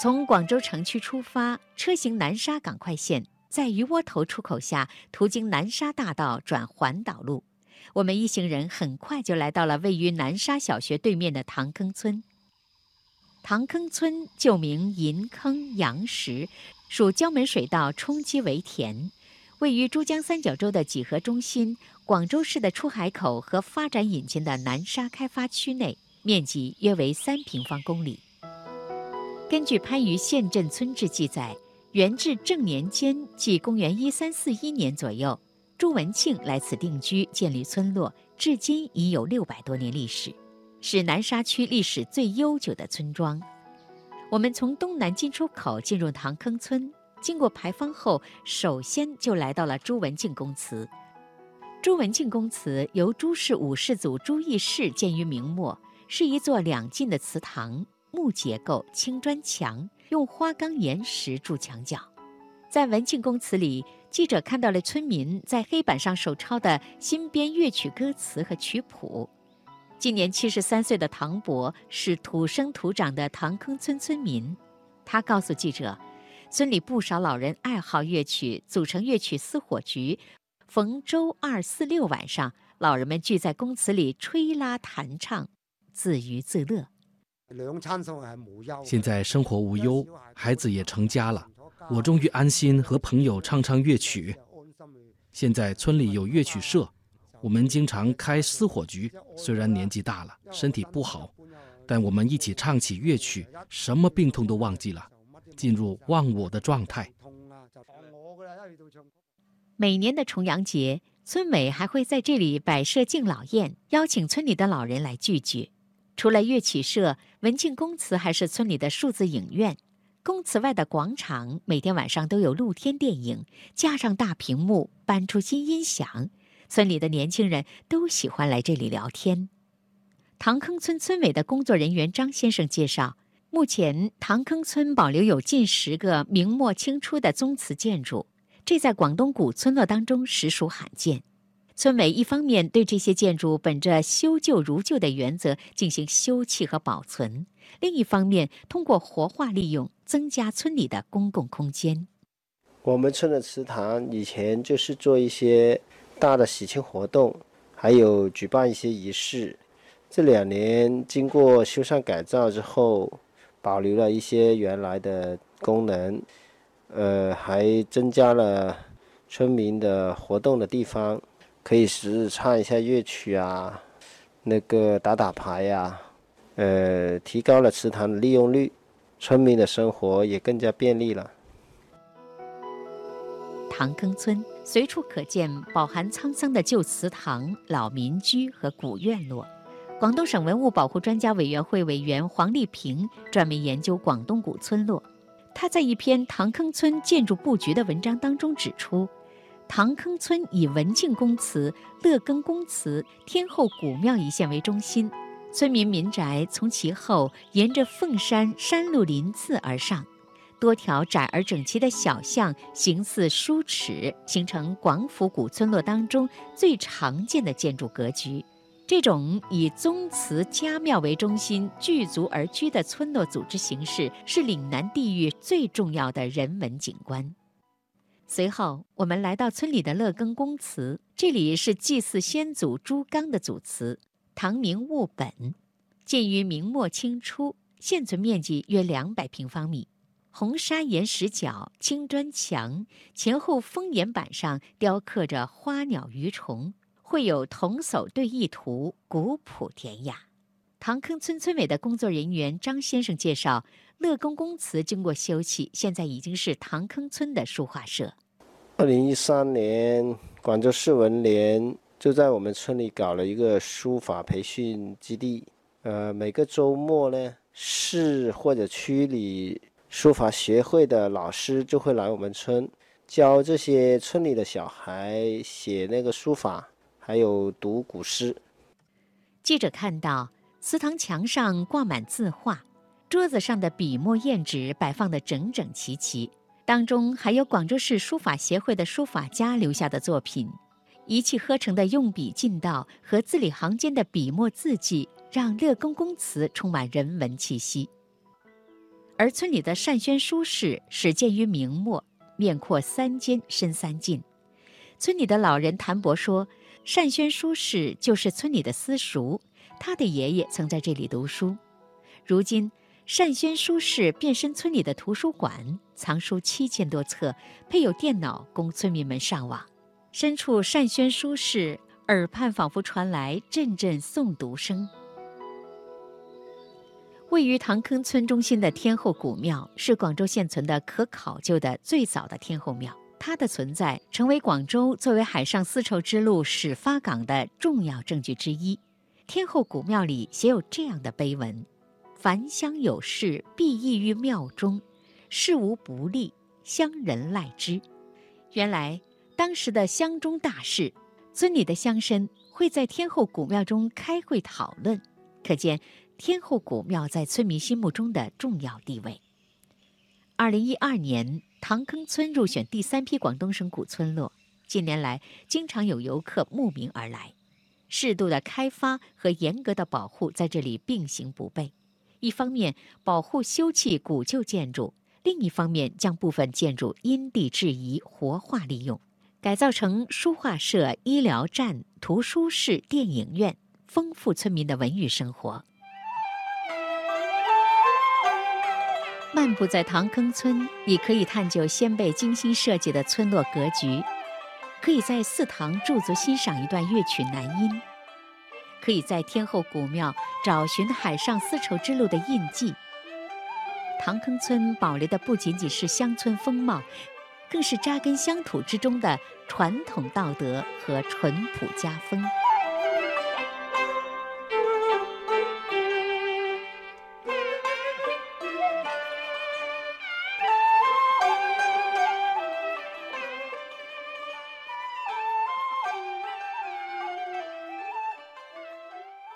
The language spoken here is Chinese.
从广州城区出发，车行南沙港快线，在鱼窝头出口下，途经南沙大道转环岛路。我们一行人很快就来到了位于南沙小学对面的塘坑村。塘坑村旧名银坑杨石，属江门水道冲积围田，位于珠江三角洲的几何中心、广州市的出海口和发展引擎的南沙开发区内，面积约为三平方公里。根据番禺县镇村志记载，元至正年间，即公元一三四一年左右，朱文庆来此定居，建立村落，至今已有六百多年历史，是南沙区历史最悠久的村庄。我们从东南进出口进入塘坑村，经过牌坊后，首先就来到了朱文庆公祠。朱文庆公祠由朱氏五世祖朱义士建于明末，是一座两进的祠堂。木结构，青砖墙，用花岗岩石筑墙角。在文庆公祠里，记者看到了村民在黑板上手抄的新编乐曲歌词和曲谱。今年七十三岁的唐伯是土生土长的唐坑村村民。他告诉记者，村里不少老人爱好乐曲，组成乐曲私火局。逢周二、四、六晚上，老人们聚在公祠里吹拉弹唱，自娱自乐。现在生活无忧，孩子也成家了，我终于安心和朋友唱唱乐曲。现在村里有乐曲社，我们经常开私火局。虽然年纪大了，身体不好，但我们一起唱起乐曲，什么病痛都忘记了，进入忘我的状态。每年的重阳节，村委还会在这里摆设敬老宴，邀请村里的老人来聚聚。除了乐曲社，文庆公祠还是村里的数字影院。公祠外的广场每天晚上都有露天电影，架上大屏幕，搬出新音响。村里的年轻人都喜欢来这里聊天。塘坑村村委的工作人员张先生介绍，目前塘坑村保留有近十个明末清初的宗祠建筑，这在广东古村落当中实属罕见。村委一方面对这些建筑本着修旧如旧的原则进行修葺和保存，另一方面通过活化利用增加村里的公共空间。我们村的祠堂以前就是做一些大的喜庆活动，还有举办一些仪式。这两年经过修缮改造之后，保留了一些原来的功能，呃，还增加了村民的活动的地方。可以是唱一下乐曲啊，那个打打牌呀，呃，提高了祠堂的利用率，村民的生活也更加便利了。塘坑村随处可见饱含沧桑的旧祠堂、老民居和古院落。广东省文物保护专家委员会委员黄丽萍专门研究广东古村落，他在一篇《塘坑村建筑布局》的文章当中指出。塘坑村以文庆公祠、乐耕公祠、天后古庙一线为中心，村民民宅从其后沿着凤山山路鳞次而上，多条窄而整齐的小巷形似梳齿，形成广府古村落当中最常见的建筑格局。这种以宗祠家庙为中心聚族而居的村落组织形式，是岭南地域最重要的人文景观。随后，我们来到村里的乐耕公祠，这里是祭祀先祖朱刚的祖祠，唐明务本，建于明末清初，现存面积约两百平方米，红砂岩石角、青砖墙，前后封檐板上雕刻着花鸟鱼虫，绘有童叟对弈图，古朴典雅。塘坑村村委的工作人员张先生介绍。乐公公祠经过修葺，现在已经是塘坑村的书画社。二零一三年，广州市文联就在我们村里搞了一个书法培训基地。呃，每个周末呢，市或者区里书法协会的老师就会来我们村，教这些村里的小孩写那个书法，还有读古诗。记者看到祠堂墙上挂满字画。桌子上的笔墨砚纸摆放的整整齐齐，当中还有广州市书法协会的书法家留下的作品，一气呵成的用笔劲道和字里行间的笔墨字迹，让乐公公祠充满人文气息。而村里的善宣书室始建于明末，面阔三间，深三进。村里的老人谭伯说，善宣书室就是村里的私塾，他的爷爷曾在这里读书。如今，单宣书室变身村里的图书馆，藏书七千多册，配有电脑供村民们上网。身处单宣书室，耳畔仿佛传来阵阵诵读声。位于塘坑村中心的天后古庙是广州现存的可考究的最早的天后庙，它的存在成为广州作为海上丝绸之路始发港的重要证据之一。天后古庙里写有这样的碑文。凡乡有事，必异于庙中；事无不利，乡人赖之。原来，当时的乡中大事，村里的乡绅会在天后古庙中开会讨论，可见天后古庙在村民心目中的重要地位。二零一二年，塘坑村入选第三批广东省古村落。近年来，经常有游客慕名而来。适度的开发和严格的保护在这里并行不悖。一方面保护修葺古旧建筑，另一方面将部分建筑因地制宜活化利用，改造成书画社、医疗站、图书室、电影院，丰富村民的文娱生活。漫步在塘坑村，你可以探究先辈精心设计的村落格局，可以在寺堂驻足欣赏一段乐曲南音。可以在天后古庙找寻海上丝绸之路的印记。塘坑村保留的不仅仅是乡村风貌，更是扎根乡土之中的传统道德和淳朴家风。